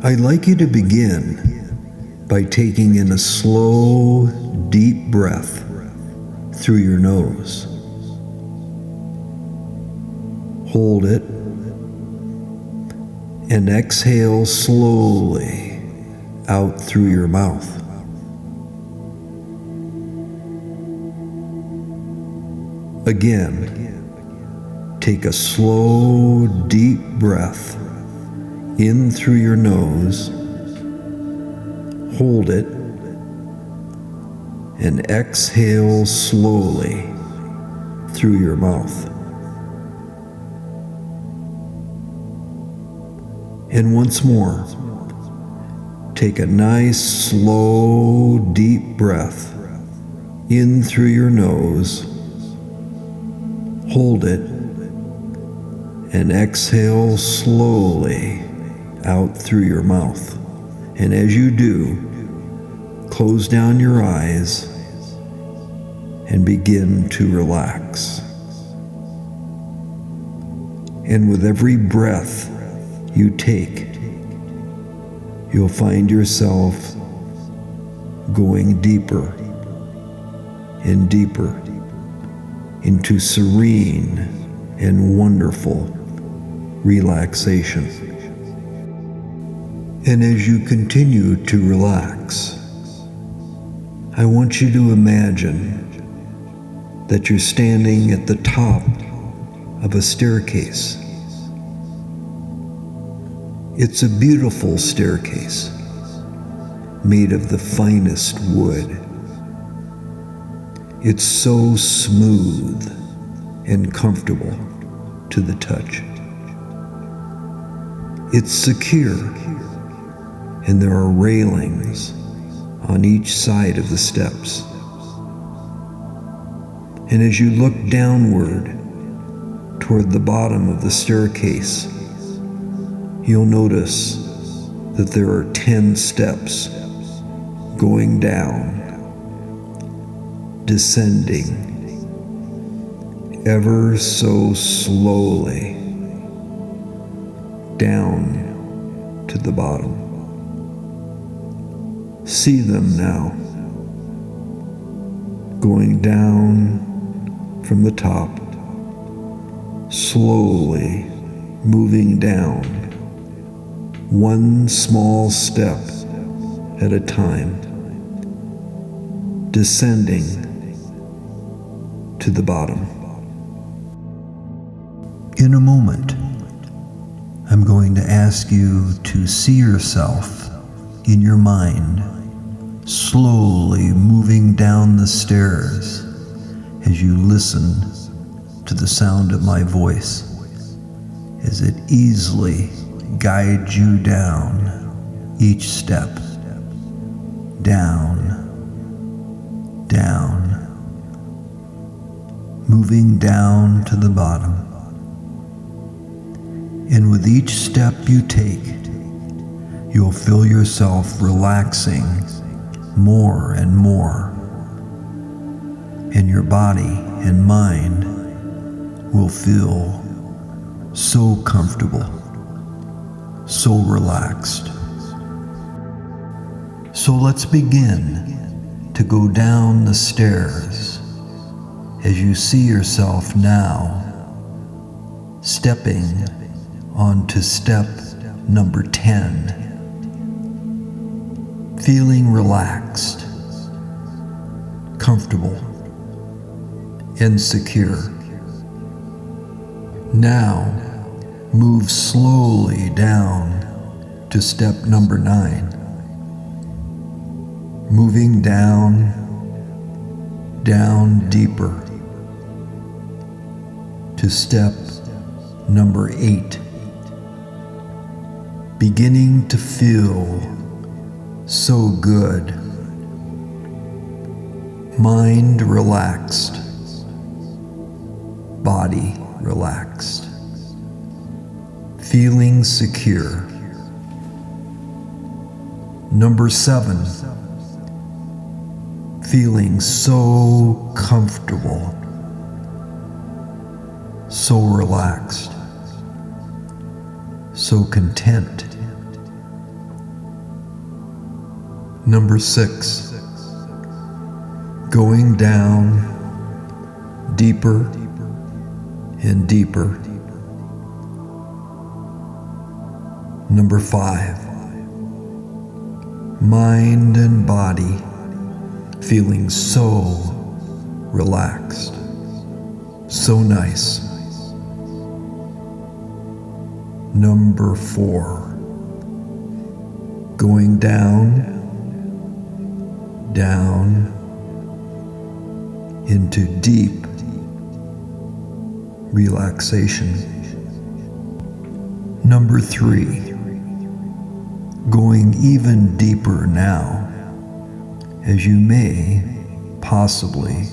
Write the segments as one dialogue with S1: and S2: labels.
S1: I'd like you to begin by taking in a slow, deep breath through your nose. Hold it and exhale slowly out through your mouth. Again, take a slow, deep breath in through your nose, hold it, and exhale slowly through your mouth. And once more, take a nice, slow, deep breath in through your nose, hold it, and exhale slowly out through your mouth. And as you do, close down your eyes and begin to relax. And with every breath you take, you'll find yourself going deeper and deeper into serene and wonderful relaxation. And as you continue to relax, I want you to imagine that you're standing at the top of a staircase. It's a beautiful staircase made of the finest wood. It's so smooth and comfortable to the touch. It's secure and there are railings on each side of the steps. And as you look downward toward the bottom of the staircase, you'll notice that there are 10 steps going down, descending ever so slowly down to the bottom. See them now, going down from the top, slowly moving down, one small step at a time, descending to the bottom. In a moment, I'm going to ask you to see yourself in your mind slowly moving down the stairs as you listen to the sound of my voice as it easily guides you down each step, down, down, moving down to the bottom. And with each step you take, you'll feel yourself relaxing more and more. And your body and mind will feel so comfortable, so relaxed. So let's begin to go down the stairs as you see yourself now stepping onto step number 10 feeling relaxed, comfortable, and secure. Now, move slowly down to step number nine. Moving down, down deeper to step number eight. Beginning to feel so good. Mind relaxed, body relaxed, feeling secure. Number seven, feeling so comfortable, so relaxed, so content Number six, going down deeper and deeper. Number five, mind and body feeling so relaxed, so nice. Number four, going down, down into deep relaxation. Number three, going even deeper now, as you may possibly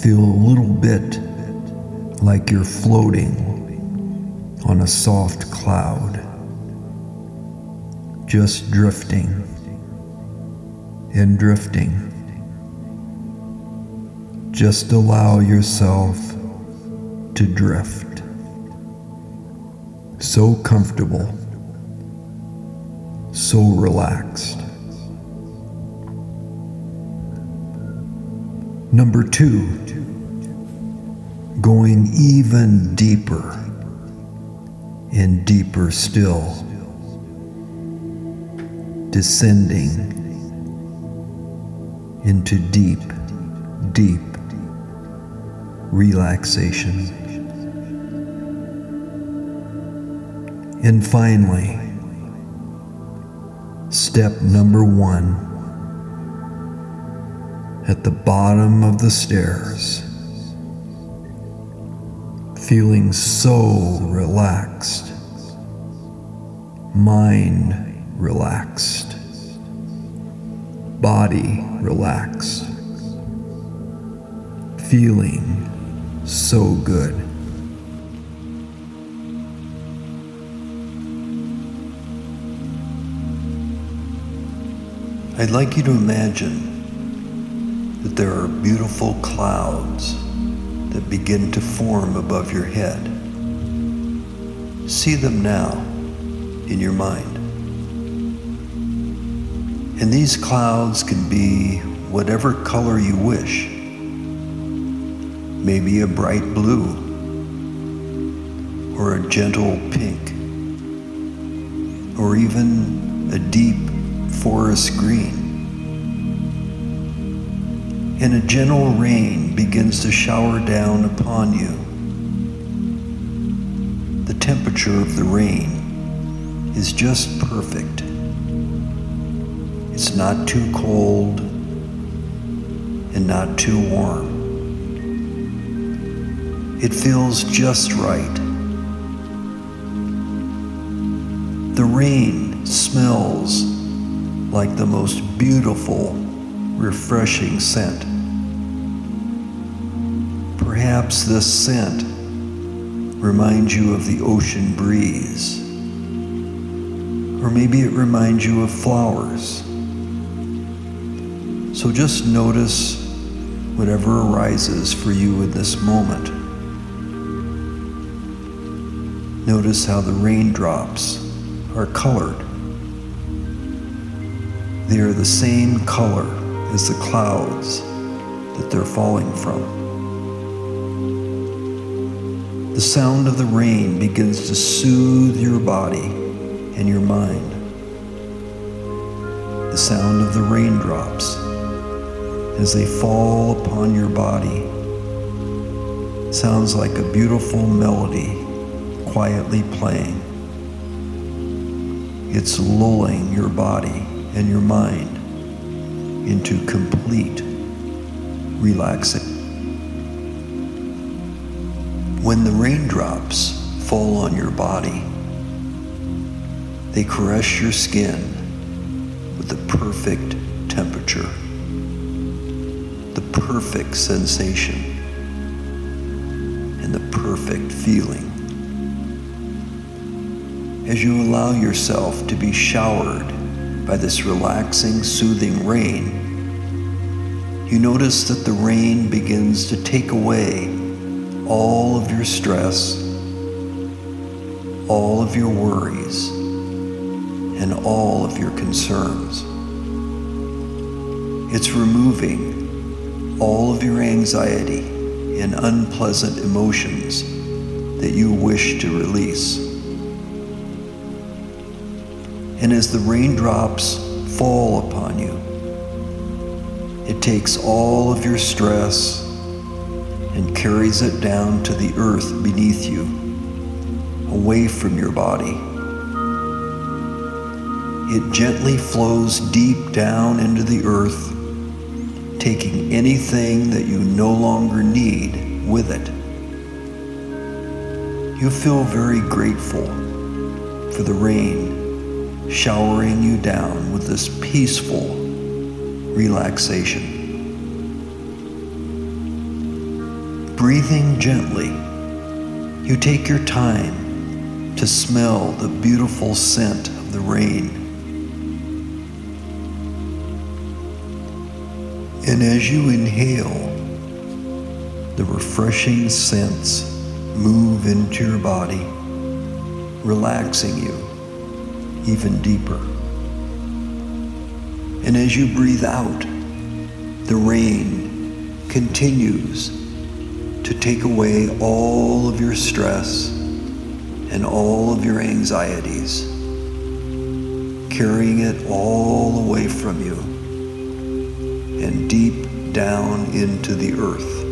S1: feel a little bit like you're floating on a soft cloud, just drifting and drifting. Just allow yourself to drift. So comfortable, so relaxed. Number two, going even deeper and deeper still, descending into deep, deep relaxation. And finally, step number one at the bottom of the stairs, feeling so relaxed, mind relaxed, body relax. feeling so good. I'd like you to imagine that there are beautiful clouds that begin to form above your head. See them now in your mind. And these clouds can be whatever color you wish. Maybe a bright blue or a gentle pink or even a deep forest green and a gentle rain begins to shower down upon you. The temperature of the rain is just perfect. It's not too cold and not too warm. It feels just right. The rain smells like the most beautiful refreshing scent. Perhaps this scent reminds you of the ocean breeze, or maybe it reminds you of flowers. So just notice whatever arises for you in this moment. Notice how the raindrops are colored. They are the same color as the clouds that they're falling from. The sound of the rain begins to soothe your body and your mind. The sound of the raindrops as they fall upon your body sounds like a beautiful melody quietly playing. It's lulling your body and your mind into complete relaxing. When the raindrops fall on your body, they caress your skin with the perfect temperature, the perfect sensation, and the perfect feeling. As you allow yourself to be showered by this relaxing, soothing rain, you notice that the rain begins to take away all of your stress, all of your worries, and all of your concerns. It's removing all of your anxiety and unpleasant emotions that you wish to release. And as the raindrops fall upon you, it takes all of your stress and carries it down to the earth beneath you, away from your body. It gently flows deep down into the earth, taking anything that you no longer need with it. You feel very grateful for the rain showering you down with this peaceful relaxation. Breathing gently, you take your time to smell the beautiful scent of the rain. And as you inhale, the refreshing scents move into your body, relaxing you even deeper. And as you breathe out, the rain continues to take away all of your stress and all of your anxieties, carrying it all away from you and deep down into the earth.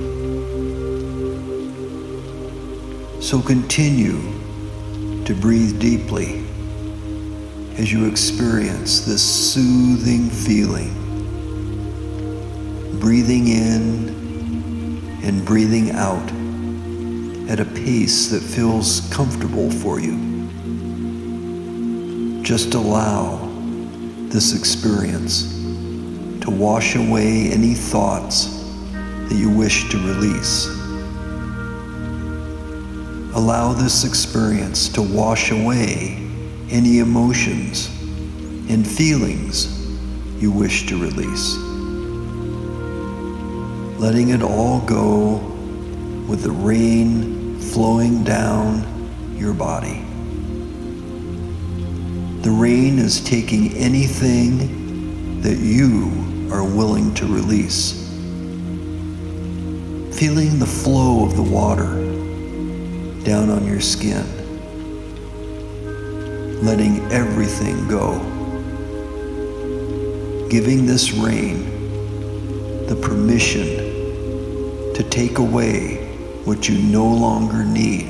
S1: So continue to breathe deeply as you experience this soothing feeling. Breathing in and breathing out at a pace that feels comfortable for you. Just allow this experience to wash away any thoughts that you wish to release. Allow this experience to wash away any emotions and feelings you wish to release letting it all go with the rain flowing down your body. The rain is taking anything that you are willing to release. Feeling the flow of the water down on your skin. Letting everything go. Giving this rain the permission to take away what you no longer need.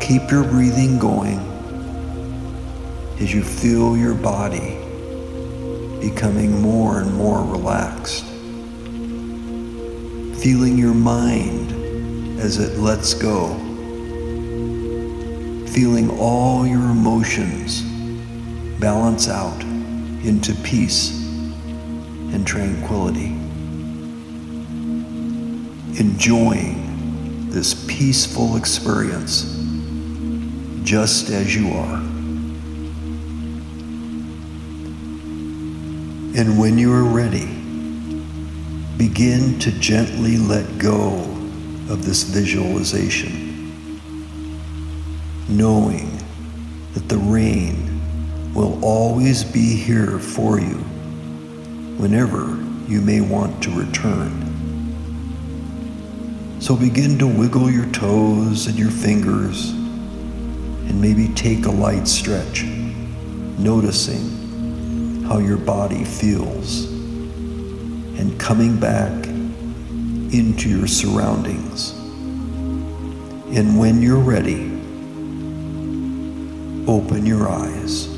S1: Keep your breathing going as you feel your body becoming more and more relaxed. Feeling your mind as it lets go. Feeling all your emotions balance out into peace and tranquility enjoying this peaceful experience just as you are. And when you are ready, begin to gently let go of this visualization, knowing that the rain will always be here for you whenever you may want to return. So begin to wiggle your toes and your fingers and maybe take a light stretch, noticing how your body feels and coming back into your surroundings. And when you're ready, open your eyes.